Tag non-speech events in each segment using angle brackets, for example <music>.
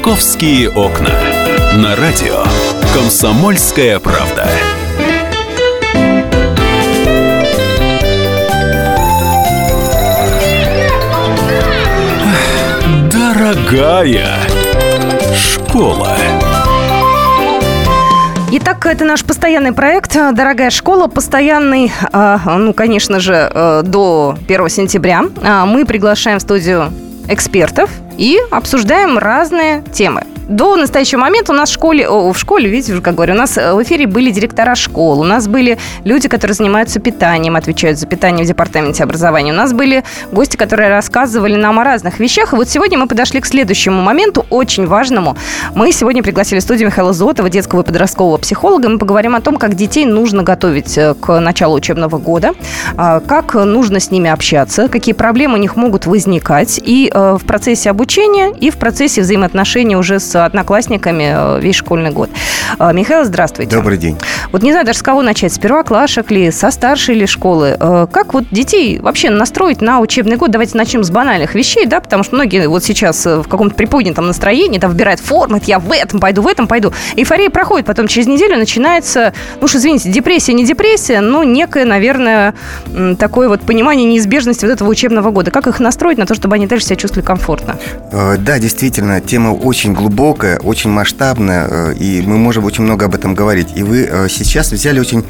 «Московские окна». На радио «Комсомольская правда». Дорогая школа. Итак, это наш постоянный проект «Дорогая школа». Постоянный, э, ну, конечно же, э, до 1 сентября. Э, мы приглашаем в студию экспертов и обсуждаем разные темы. До настоящего момента у нас в школе, в школе, видите, уже как говорю, у нас э, в эфире были директора школ, у нас были люди, которые занимаются питанием, отвечают за питание в департаменте образования, у нас были гости, которые рассказывали нам о разных вещах. И вот сегодня мы подошли к следующему моменту, очень важному. Мы сегодня пригласили студию Михаила Зотова, детского и подросткового психолога. Мы поговорим о том, как детей нужно готовить э, к началу учебного года, а, как нужно с ними общаться, какие проблемы у них могут возникать и э, в процессе обучения, и в процессе взаимоотношений уже с одноклассниками э, весь школьный год. Э, Михаил, здравствуйте. Добрый день. Вот не знаю даже с кого начать, с первоклашек ли, со старшей ли школы. Э, как вот детей вообще настроить на учебный год? Давайте начнем с банальных вещей, да, потому что многие вот сейчас в каком-то приподнятом настроении, да, выбирают формат, я в этом пойду, в этом пойду. Эйфория проходит, потом через неделю начинается, ну уж извините, депрессия, не депрессия, но некое, наверное, такое вот понимание неизбежности вот этого учебного года. Как их настроить на то, чтобы они дальше себя чувствовали комфортно? Да, действительно, тема очень глубокая глубокая, очень масштабная, э, и мы можем очень много об этом говорить. И вы э, сейчас взяли очень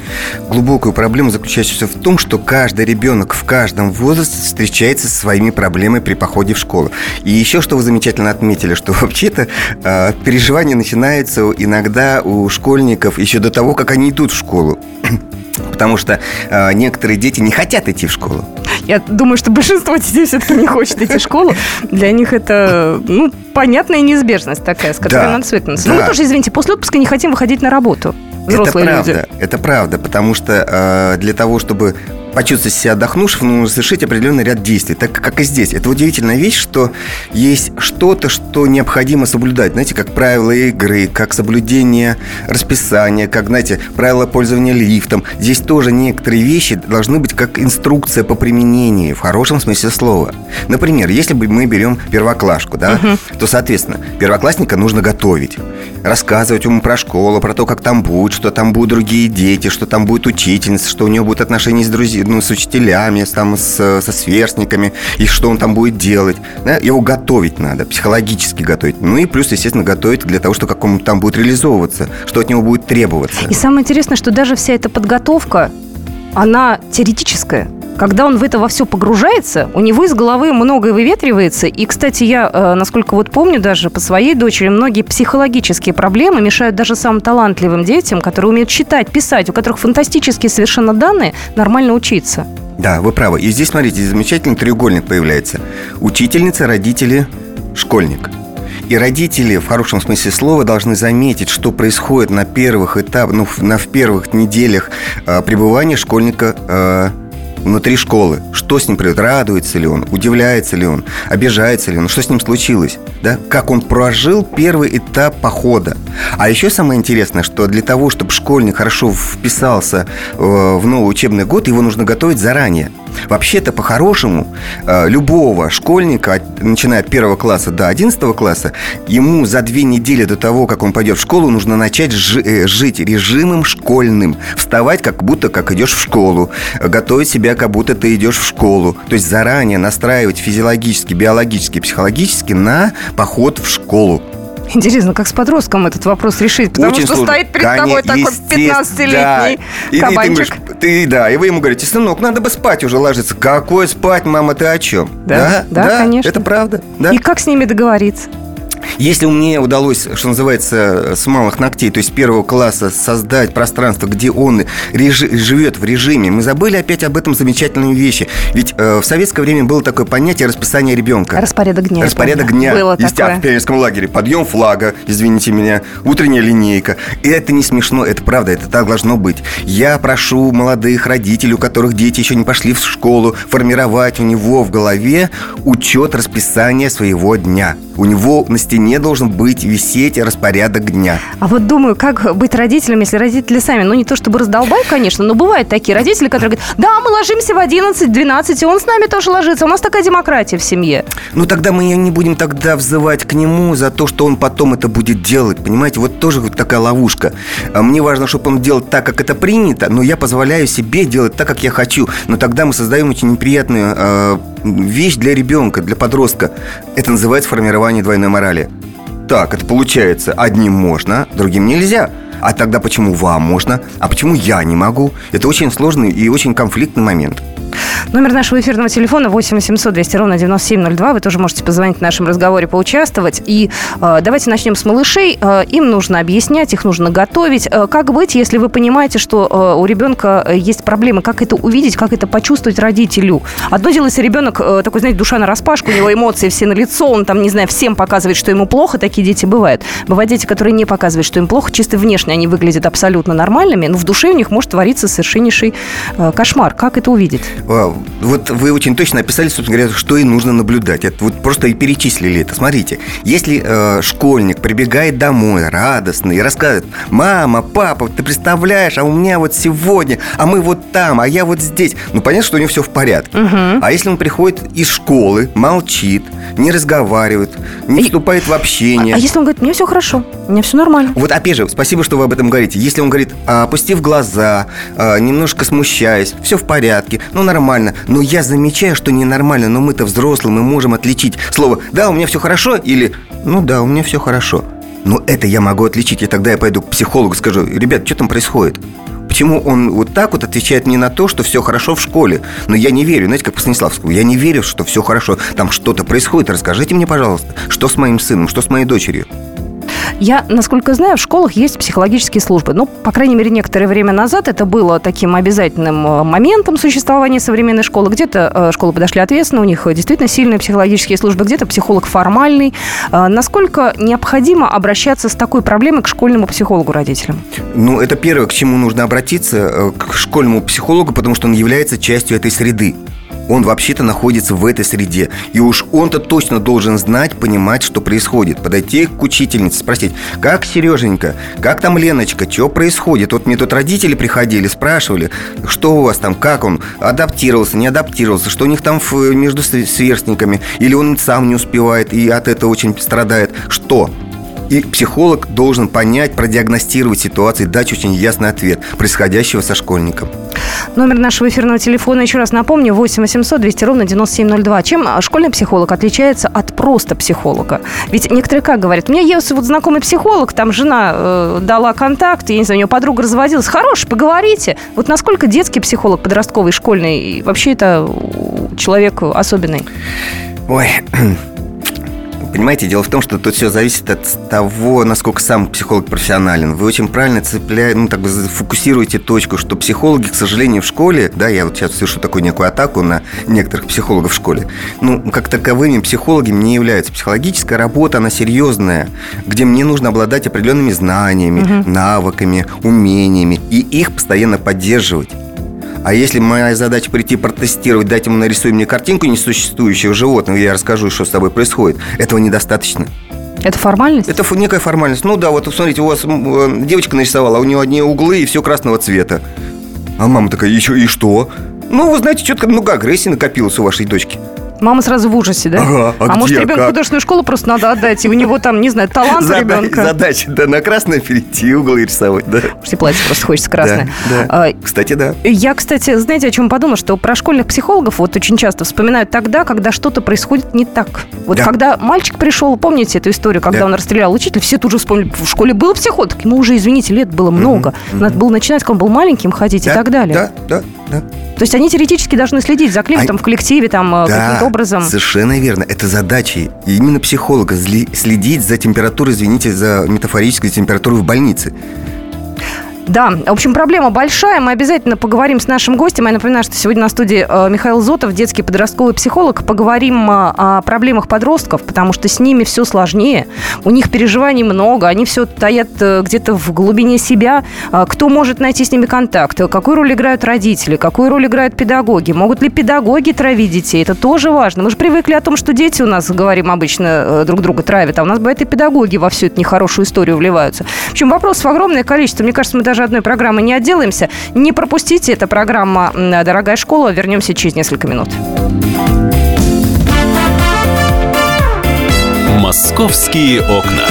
глубокую проблему, заключающуюся в том, что каждый ребенок в каждом возрасте встречается со своими проблемами при походе в школу. И еще что вы замечательно отметили, что <laughs> вообще-то э, переживания начинаются иногда у школьников еще до того, как они идут в школу. Потому что э, некоторые дети не хотят идти в школу. Я думаю, что большинство детей все-таки не хочет идти в школу. Для них это, ну, понятная неизбежность такая, с которой да, надо свыкнуться. Да. Но мы тоже, извините, после отпуска не хотим выходить на работу. Взрослые это правда, люди. это правда, потому что э, для того, чтобы почувствовать себя отдохнувшим, нужно совершить определенный ряд действий. Так как и здесь. Это удивительная вещь, что есть что-то, что необходимо соблюдать. Знаете, как правила игры, как соблюдение расписания, как, знаете, правила пользования лифтом. Здесь тоже некоторые вещи должны быть как инструкция по применению, в хорошем смысле слова. Например, если бы мы берем первоклашку, да, угу. то, соответственно, первоклассника нужно готовить. Рассказывать ему про школу, про то, как там будет, что там будут другие дети, что там будет учительница, что у него будут отношения с друзьями ну, с учителями, там, с, со сверстниками, и что он там будет делать. Да? Его готовить надо, психологически готовить. Ну и плюс, естественно, готовить для того, что как он там будет реализовываться, что от него будет требоваться. И самое интересное, что даже вся эта подготовка, она теоретическая когда он в это во все погружается, у него из головы многое выветривается. И, кстати, я, э, насколько вот помню даже по своей дочери, многие психологические проблемы мешают даже самым талантливым детям, которые умеют читать, писать, у которых фантастические совершенно данные, нормально учиться. Да, вы правы. И здесь, смотрите, замечательный треугольник появляется. Учительница, родители, школьник. И родители, в хорошем смысле слова, должны заметить, что происходит на первых этапах, ну, на в первых неделях э, пребывания школьника э, внутри школы. Что с ним происходит? Радуется ли он? Удивляется ли он? Обижается ли он? Что с ним случилось? Да? Как он прожил первый этап похода? А еще самое интересное, что для того, чтобы школьник хорошо вписался э, в новый учебный год, его нужно готовить заранее. Вообще-то, по-хорошему, э, любого школьника, начиная от первого класса до одиннадцатого класса, ему за две недели до того, как он пойдет в школу, нужно начать э, жить режимом школьным. Вставать, как будто как идешь в школу. Готовить себя, как будто ты идешь в школу. То есть заранее настраивать физиологически, биологически, психологически на поход в школу. Интересно, как с подростком этот вопрос решить? Потому Очень что сложно. стоит перед Конечно, тобой такой 15-летний да. кабанчик. И, ты, ты, да, и вы ему говорите, сынок, надо бы спать уже ложиться. Какой спать, мама, ты о чем? Да, да, да конечно. Это правда. Да. И как с ними договориться? Если мне удалось, что называется, с малых ногтей, то есть первого класса создать пространство, где он режи- живет в режиме, мы забыли опять об этом замечательной вещи. Ведь э, в советское время было такое понятие расписание ребенка. Распорядок дня. Распорядок дня. Было есть, такое. в пионерском лагере. Подъем флага, извините меня, утренняя линейка. И это не смешно, это правда, это так должно быть. Я прошу молодых родителей, у которых дети еще не пошли в школу, формировать у него в голове учет расписания своего дня. У него на стене должен быть висеть распорядок дня. А вот думаю, как быть родителем, если родители сами, ну не то чтобы раздолбай, конечно, но бывают такие родители, которые говорят, да, мы ложимся в 11-12, и он с нами тоже ложится, у нас такая демократия в семье. Ну тогда мы не будем тогда взывать к нему за то, что он потом это будет делать, понимаете? Вот тоже вот такая ловушка. А Мне важно, чтобы он делал так, как это принято, но я позволяю себе делать так, как я хочу. Но тогда мы создаем очень неприятную э, вещь для ребенка, для подростка. Это называется формирование двойной морали. Так, это получается, одним можно, другим нельзя. А тогда почему вам можно, а почему я не могу? Это очень сложный и очень конфликтный момент. Номер нашего эфирного телефона 8 800 200 ровно 9702. Вы тоже можете позвонить в нашем разговоре, поучаствовать. И э, давайте начнем с малышей. Э, им нужно объяснять, их нужно готовить. Э, как быть, если вы понимаете, что э, у ребенка э, есть проблемы? Как это увидеть, как это почувствовать родителю? Одно дело, если ребенок э, такой, знаете, душа на распашку, у него эмоции все на лицо, он там, не знаю, всем показывает, что ему плохо. Такие дети бывают. Бывают дети, которые не показывают, что им плохо. Чисто внешне они выглядят абсолютно нормальными, но в душе у них может твориться совершеннейший э, кошмар. Как это увидеть? Вот вы очень точно описали, собственно говоря, что и нужно наблюдать. Это вот просто и перечислили это. Смотрите, если э, школьник прибегает домой радостный и рассказывает, мама, папа, ты представляешь, а у меня вот сегодня, а мы вот там, а я вот здесь. Ну, понятно, что у него все в порядке. А если он приходит из школы, молчит, не разговаривает, не И- вступает в общение. А если он говорит, мне все хорошо, меня все нормально. Вот опять же, спасибо, что вы об этом говорите. Если он говорит, а, опустив глаза, а, немножко смущаясь, все в порядке, ну нормально, но я замечаю, что ненормально, но мы-то взрослые, мы можем отличить слово «да, у меня все хорошо» или «ну да, у меня все хорошо». Но это я могу отличить, и тогда я пойду к психологу, скажу, ребят, что там происходит? Почему он вот так вот отвечает мне на то, что все хорошо в школе? Но я не верю, знаете, как по Станиславскому, я не верю, что все хорошо, там что-то происходит. Расскажите мне, пожалуйста, что с моим сыном, что с моей дочерью? Я, насколько знаю, в школах есть психологические службы. Ну, по крайней мере, некоторое время назад это было таким обязательным э, моментом существования современной школы. Где-то э, школы подошли ответственно, у них действительно сильные психологические службы, где-то психолог формальный. Э, Насколько необходимо обращаться с такой проблемой к школьному психологу родителям? Ну, это первое, к чему нужно обратиться, к школьному психологу, потому что он является частью этой среды. Он вообще-то находится в этой среде. И уж он-то точно должен знать, понимать, что происходит. Подойти к учительнице, спросить, как Сереженька, как там Леночка, что происходит? Вот мне тут родители приходили, спрашивали, что у вас там, как он, адаптировался, не адаптировался, что у них там между сверстниками, или он сам не успевает и от этого очень страдает. Что? И психолог должен понять, продиагностировать ситуацию и дать очень ясный ответ происходящего со школьником. Номер нашего эфирного телефона, еще раз напомню, 8 800 200 ровно 9702. Чем а, школьный психолог отличается от просто психолога? Ведь некоторые как говорят, у меня есть вот знакомый психолог, там жена э, дала контакт, я не знаю, у нее подруга разводилась. Хорош, поговорите. Вот насколько детский психолог, подростковый, школьный, вообще это э, человек особенный? Ой, <clears throat> Понимаете, дело в том, что тут все зависит от того, насколько сам психолог профессионален. Вы очень правильно цепляете, ну, так бы фокусируете точку, что психологи, к сожалению, в школе, да, я вот сейчас слышу такую некую атаку на некоторых психологов в школе, ну, как таковыми психологами не являются. Психологическая работа, она серьезная, где мне нужно обладать определенными знаниями, навыками, умениями, и их постоянно поддерживать. А если моя задача прийти протестировать, дать ему нарисуй мне картинку несуществующего животного, я расскажу, что с тобой происходит, этого недостаточно. Это формальность? Это некая формальность. Ну да, вот смотрите, у вас э, девочка нарисовала, у нее одни углы и все красного цвета. А мама такая, еще и что? Ну, вы знаете, что-то много агрессии накопилось у вашей дочки. Мама сразу в ужасе, да? Ага, а может, где, ребенку как? художественную школу просто надо отдать, и у него там, не знаю, талант Зада- ребенка. Задача, да, на красное перейти, углы рисовать, да. Может, и платье просто хочется красное. Да, да. А, Кстати, да. Я, кстати, знаете, о чем подумала? Что про школьных психологов вот очень часто вспоминают тогда, когда что-то происходит не так. Вот Да. когда мальчик пришел, помните эту историю, когда Да. он расстрелял учителя, все тут же вспомнили, в школе был психолог, ему уже, извините, лет было много. Надо было начинать, когда он был маленьким, ходить и Да, так далее. Да, да, да. То есть они теоретически должны следить за климатом А- в коллективе, там, э, Да, каким-то образом. совершенно верно. Это задача именно психолога следить за температурой, извините, за метафорической температурой в больнице. Да, в общем, проблема большая. Мы обязательно поговорим с нашим гостем. Я напоминаю, что сегодня на студии э, Михаил Зотов, детский подростковый психолог. Поговорим э, о проблемах подростков, потому что с ними все сложнее. У них переживаний много, они все таят э, где-то в глубине себя. Кто может найти с ними контакт? Какую роль играют родители? Какую роль играют педагоги? Могут ли педагоги травить детей? Это тоже важно. Мы же привыкли о том, что дети у нас, говорим обычно, друг друга травят, а у нас бывает и педагоги во всю эту нехорошую историю вливаются. В общем, вопросов огромное количество. Мне кажется, мы даже одной программы не отделаемся. Не пропустите, это программа «Дорогая школа». Вернемся через несколько минут. «Московские окна».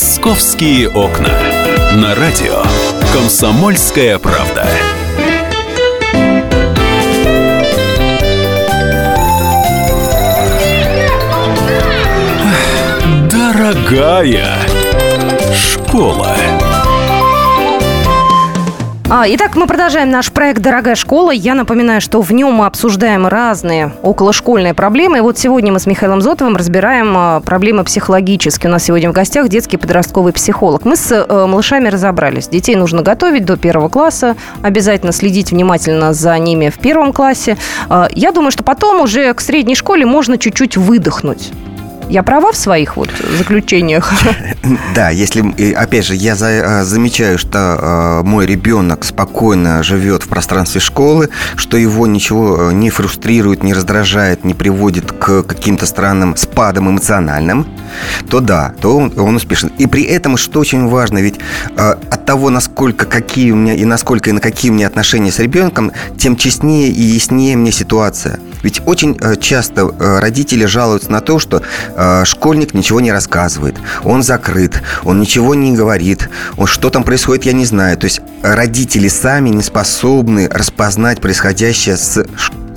«Московские окна». На радио «Комсомольская правда». Дорогая школа. А, итак, мы продолжаем наш проект «Дорогая школа». Я напоминаю, что в нем мы обсуждаем разные околошкольные проблемы. И вот сегодня мы с Михаилом Зотовым разбираем а, проблемы психологические. У нас сегодня в гостях детский подростковый психолог. Мы с э, малышами разобрались. Детей нужно готовить до первого класса. Обязательно следить внимательно за ними в первом классе. А, я думаю, что потом уже к средней школе можно чуть-чуть выдохнуть. Я права в своих вот заключениях? <laughs> Да, если, опять же, я э, замечаю, что э, мой ребенок спокойно живет в пространстве школы, что его ничего э, не фрустрирует, не раздражает, не приводит к каким-то странным спадам эмоциональным, то да, то он, он успешен. И при этом, что очень важно, ведь э, от того, насколько какие у меня и насколько и на какие у меня отношения с ребенком, тем честнее и яснее мне ситуация. Ведь очень э, часто э, родители жалуются на то, что э, школьник ничего не рассказывает, он закрыт, он ничего не говорит, он, что там происходит, я не знаю. То есть родители сами не способны распознать происходящее с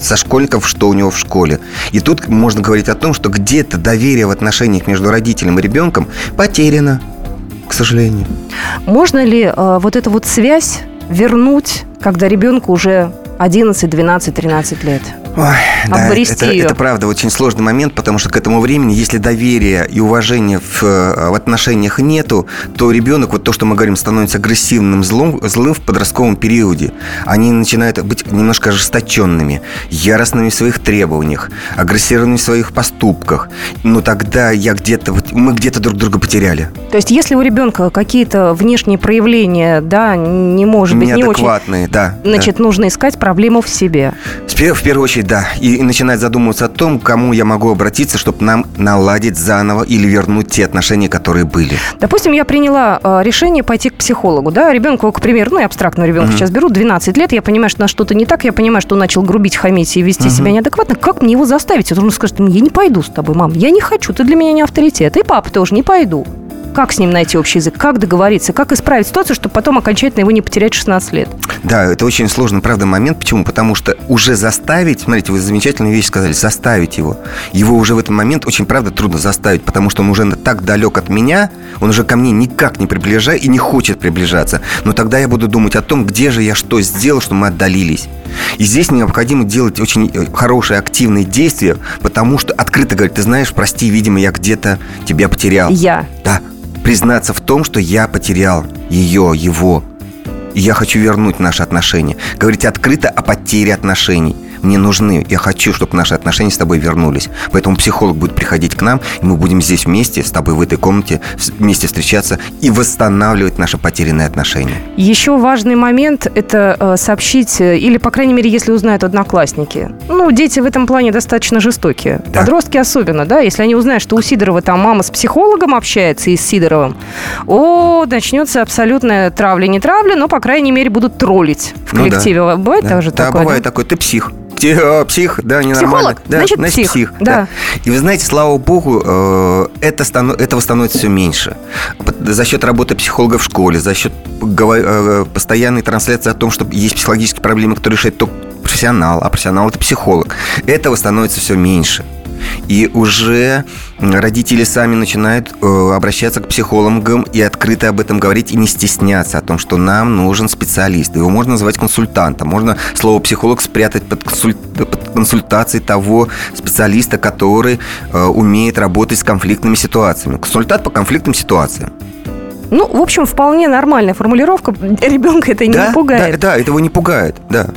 со школьников, что у него в школе. И тут можно говорить о том, что где-то доверие в отношениях между родителем и ребенком потеряно, к сожалению. Можно ли э, вот эту вот связь вернуть, когда ребенку уже 11, 12, 13 лет? Ой, да, это, ее. это правда очень сложный момент, потому что к этому времени, если доверия и уважения в, э, в отношениях нету, то ребенок, вот то, что мы говорим, становится агрессивным, злом, злым в подростковом периоде. Они начинают быть немножко ожесточенными, яростными в своих требованиях, агрессивными в своих поступках. Но тогда я где-то, мы где-то друг друга потеряли. То есть, если у ребенка какие-то внешние проявления, да, не может быть не очень... да. Значит, да. нужно искать проблему в себе. В первую очередь, да. И, и начинать задумываться о том, кому я могу обратиться, чтобы нам наладить заново или вернуть те отношения, которые были. Допустим, я приняла э, решение пойти к психологу, да, ребенку, к примеру, ну, я абстрактного ребенка mm-hmm. сейчас беру, 12 лет, я понимаю, что на что-то не так, я понимаю, что он начал грубить, хамить и вести mm-hmm. себя неадекватно. Как мне его заставить? Он скажет, я не пойду с тобой, мам, я не хочу, ты для меня не авторитет, и папа тоже не пойду. Как с ним найти общий язык? Как договориться? Как исправить ситуацию, чтобы потом окончательно его не потерять 16 лет? Да, это очень сложный, правда, момент. Почему? Потому что уже заставить, смотрите, вы замечательную вещь сказали, заставить его. Его уже в этот момент очень, правда, трудно заставить, потому что он уже так далек от меня, он уже ко мне никак не приближает и не хочет приближаться. Но тогда я буду думать о том, где же я что сделал, что мы отдалились. И здесь необходимо делать очень э, хорошие, активные действия, потому что открыто говорить, ты знаешь, прости, видимо, я где-то тебя потерял. Я. Да, признаться в том, что я потерял ее, его. И я хочу вернуть наши отношения. Говорить открыто о потере отношений – мне нужны. Я хочу, чтобы наши отношения с тобой вернулись. Поэтому психолог будет приходить к нам, и мы будем здесь вместе с тобой в этой комнате вместе встречаться и восстанавливать наши потерянные отношения. Еще важный момент – это э, сообщить, э, или, по крайней мере, если узнают одноклассники. Ну, дети в этом плане достаточно жестокие. Да. Подростки особенно, да, если они узнают, что у Сидорова там мама с психологом общается и с Сидоровым, о, начнется абсолютная травля, не травля, но, по крайней мере, будут троллить в коллективе. Ну, да. Бывает да. также да, такое? бывает да? такое. Ты псих Псих, да, ненормально. Психолог, Да, значит, псих, да. да. И вы знаете, слава богу, э, это этого становится все меньше. За счет работы психолога в школе, за счет э, постоянной трансляции о том, что есть психологические проблемы, которые решает только профессионал, а профессионал это психолог. Этого становится все меньше. И уже родители сами начинают э, обращаться к психологам и открыто об этом говорить и не стесняться о том, что нам нужен специалист. Его можно называть консультантом. Можно слово психолог спрятать под, консуль- под консультацией того специалиста, который э, умеет работать с конфликтными ситуациями. Консультант по конфликтным ситуациям. Ну, в общем, вполне нормальная формулировка. Ребенка это не да, пугает. Да, да, этого не пугает, да.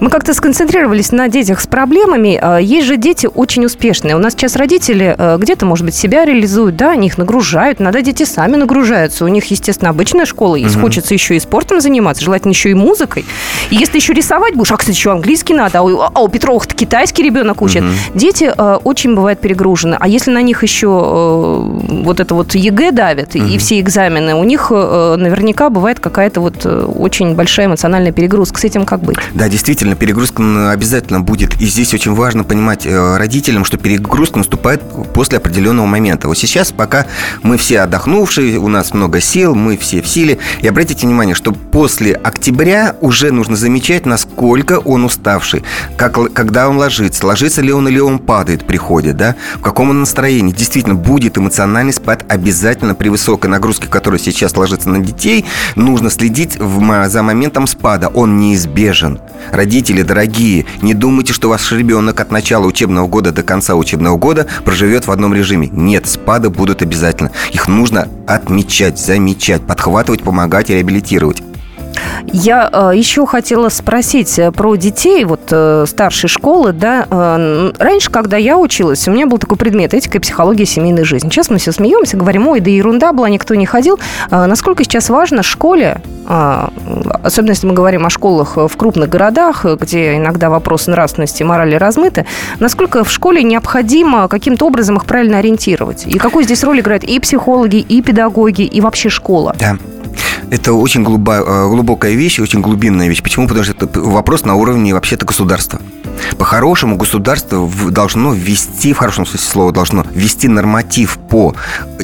Мы как-то сконцентрировались на детях с проблемами. А, Есть же дети очень успешные. У нас сейчас родители э, где-то, может быть, себя реализуют, да, они их нагружают. Иногда дети сами нагружаются. У них, естественно, обычная школа есть. Хочется еще и спортом заниматься, желательно еще и музыкой. И если еще рисовать будешь, а, кстати, еще английский надо, а у, а у Петровых-то китайский ребенок учит. Дети э, очень бывают перегружены. А если на них еще э, вот это вот ЕГЭ давит и все экзамены, у них э, наверняка бывает какая-то вот э, очень большая эмоциональная перегрузка. С этим как быть? Да, действительно, перегрузка обязательно будет. И здесь очень важно понимать э, родителям, что перегрузка наступает после определенного момента. Вот сейчас, пока мы все отдохнувшие, у нас много сил, мы все в силе. И обратите внимание, что после октября уже нужно замечать, насколько он уставший. Как, когда он ложится, ложится ли он или он падает, приходит, да? В каком он настроении. Действительно, будет эмоциональный спад обязательно при высокой нагрузке, которая сейчас ложится на детей. Нужно следить в за моментом спада. Он неизбежен. Родители, дорогие, не думайте, что ваш ребенок от начала учебного года до конца учебного года проживет в одном режиме. Нет, спады будут обязательно. Их нужно отмечать, замечать, подхватывать, помогать и реабилитировать. Я э, еще хотела спросить э, про детей вот э, старшей школы, да. Раньше, когда я училась, у меня был такой предмет этика и психология семейной жизни. Сейчас мы все смеемся, говорим, ой, да ерунда была, никто не ходил. Насколько сейчас важно школе, особенно если мы говорим о школах в крупных городах, где иногда вопросы нравственности и морали размыты, насколько в школе необходимо каким-то образом их правильно ориентировать? И какую здесь роль играют и психологи, и педагоги, и вообще школа? Да. Это очень э, глубокая вещь, очень глубинная вещь. Почему? Потому что это вопрос на уровне вообще-то государства. По-хорошему государство должно ввести, в хорошем смысле слова, должно ввести норматив по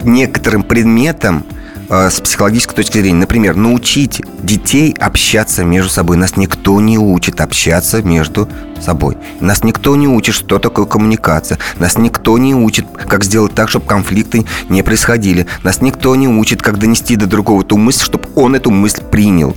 некоторым предметам э, с психологической точки зрения. Например, научить детей общаться между собой. Нас никто не учит общаться между собой. Нас никто не учит, что такое коммуникация. Нас никто не учит, как сделать так, чтобы конфликты не происходили. Нас никто не учит, как донести до другого ту мысль, чтобы он эту мысль принял.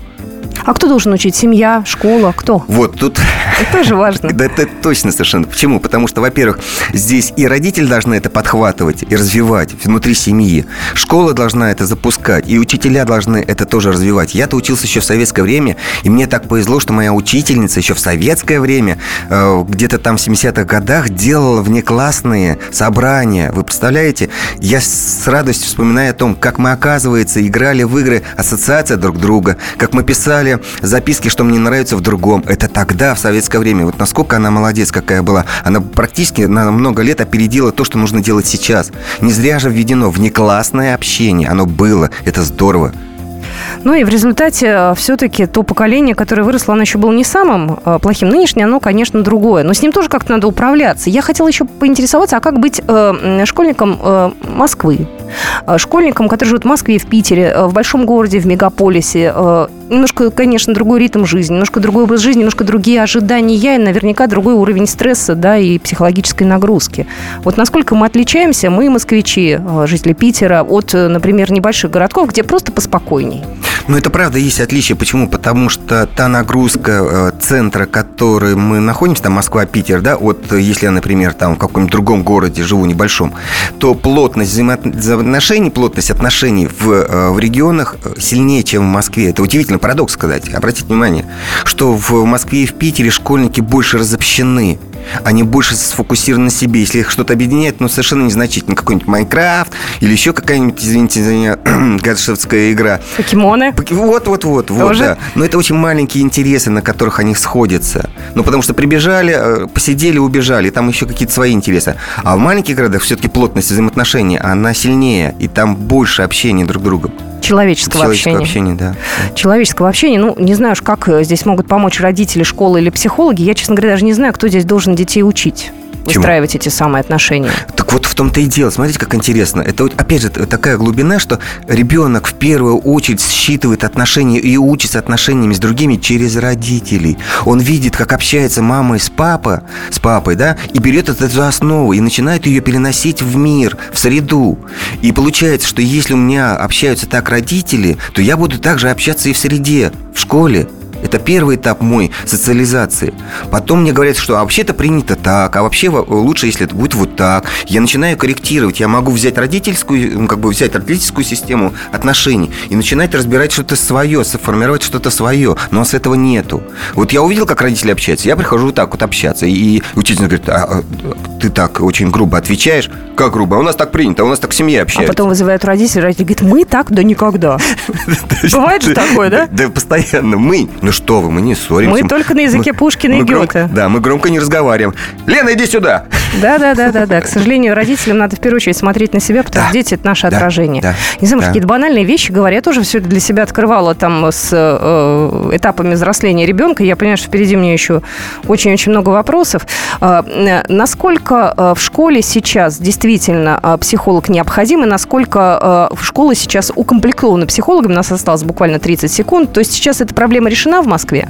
А кто должен учить? Семья, школа, кто? Вот тут Это тоже важно. <laughs> Да, это точно совершенно. Почему? Потому что, во-первых, здесь и родители должны это подхватывать и развивать внутри семьи. Школа должна это запускать, и учителя должны это тоже развивать. Я-то учился еще в советское время, и мне так повезло, что моя учительница еще в советское время, э, где-то там в 70-х годах, делала внеклассные собрания. Вы представляете? Я с радостью вспоминаю о том, как мы, оказывается, играли в игры ассоциация друг друга, как мы писали записки, что мне нравится в другом. Это тогда, в советское время. Вот насколько она молодец какая была. Она практически на много лет опередила то, что нужно делать сейчас. Не зря же введено внеклассное общение. Оно было. Это здорово. Ну и в результате все-таки то поколение, которое выросло, оно еще было не самым э, плохим. Нынешнее, оно, конечно, другое. Но с ним тоже как-то надо управляться. Я хотела еще поинтересоваться, а как быть э, школьником э, Москвы? Э, Школьником, который живет в Москве, в Питере, э, в большом городе, в мегаполисе. Э, Немножко, конечно, другой ритм жизни, немножко другой образ жизни, немножко другие ожидания и наверняка другой уровень стресса, да, и психологической нагрузки. Вот насколько мы отличаемся, мы, москвичи, э, жители Питера, от, э, например, небольших городков, где просто поспокойней. Но это правда есть отличие. Почему? Потому что та нагрузка э, центра, который мы находимся, там Москва, Питер, да, вот э, если я, например, там в каком-нибудь другом городе живу небольшом, то плотность взаимо- взаимоотношений, плотность отношений в, э, в регионах сильнее, чем в Москве. Это удивительный парадокс сказать. Обратите внимание, что в Москве и в Питере школьники больше разобщены. Они больше сфокусированы на себе. Если их что-то объединяет, ну, совершенно незначительно. Какой-нибудь Майнкрафт или еще какая-нибудь, извините за меня, <clears throat> гаджетовская игра. Покемоны. Вот, вот, вот, вот, Тоже? да. Но это очень маленькие интересы, на которых они сходятся. Ну, потому что прибежали, э, посидели, убежали, и там еще какие-то свои интересы. А в маленьких городах все-таки плотность взаимоотношений, она сильнее, и там больше общения друг с другом. Человеческого, человеческого общения. общения, да. Человеческого общения. Ну, не знаю уж, как э, здесь могут помочь родители, школы или психологи. Я, честно говоря, даже не знаю, кто здесь должен детей учить Чему? выстраивать эти самые отношения. Так вот в том-то и дело. Смотрите, как интересно. Это вот, опять же такая глубина, что ребенок в первую очередь считывает отношения и учится отношениями с другими через родителей. Он видит, как общается мама с папой, с папой, да, и берет это за основу и начинает ее переносить в мир, в среду. И получается, что если у меня общаются так родители, то я буду также общаться и в среде, в школе. Это первый этап мой социализации. Потом мне говорят, что а вообще-то принято так, а вообще во- лучше, если это будет вот так. Я начинаю корректировать. Я могу взять родительскую, как бы взять родительскую систему отношений и начинать разбирать что-то свое, сформировать что-то свое. Но с этого нету. Вот я увидел, как родители общаются, я прихожу вот так вот общаться. И учитель говорит, а, а, ты так очень грубо отвечаешь. Как грубо? А у нас так принято, а у нас так семья А общается. потом вызывают родителей, родители говорят, мы так, да никогда. <laughs> Бывает же такое, да? Да, постоянно. Мы. Ну что вы, мы не ссоримся. Мы только на языке Мы- Пушкина и мы громко- Гёте. Да, мы громко не разговариваем. Лена, иди сюда. Да, да, да, да, да. К сожалению, родителям надо в первую очередь смотреть на себя, потому Да. что дети это наше Да. отражение. Да. Не знаю, может, какие-то банальные вещи говоря, я тоже все для себя открывала там с э, этапами взросления ребенка. Я понимаю, что впереди мне еще очень-очень много вопросов. Э, э, насколько э, в школе сейчас действительно э, психолог необходим, и насколько э, школа сейчас укомплектована психологами, у нас осталось буквально 30 секунд. То есть сейчас эта проблема решена в Москве?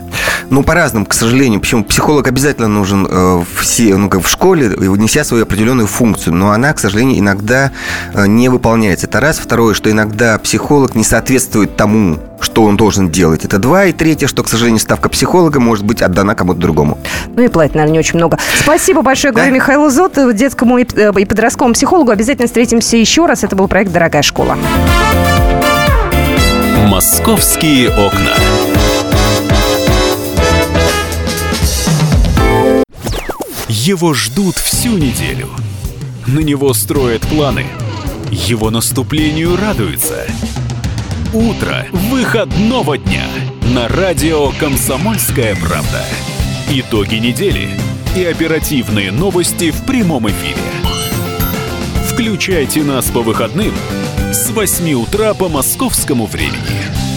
Ну, по-разному, к сожалению. Почему? Психолог обязательно нужен э, все, ну, как в школе, неся свою определенную функцию. Но она, к сожалению, иногда э, не выполняется. Это раз. Второе, что иногда психолог не соответствует тому, что он должен делать. Это два. И третье, что, к сожалению, ставка психолога может быть отдана кому-то другому. Ну и платить, наверное, не очень много. Спасибо большое, говорю Да. Михаилу Зотову, детскому и э, и подростковому психологу. Обязательно встретимся еще раз. Это был проект «Дорогая школа». Московские окна. Его ждут всю неделю. На него строят планы. Его наступлению радуются. Утро выходного дня на радио «Комсомольская правда». Итоги недели и оперативные новости в прямом эфире. Включайте нас по выходным с 8 утра по московскому времени.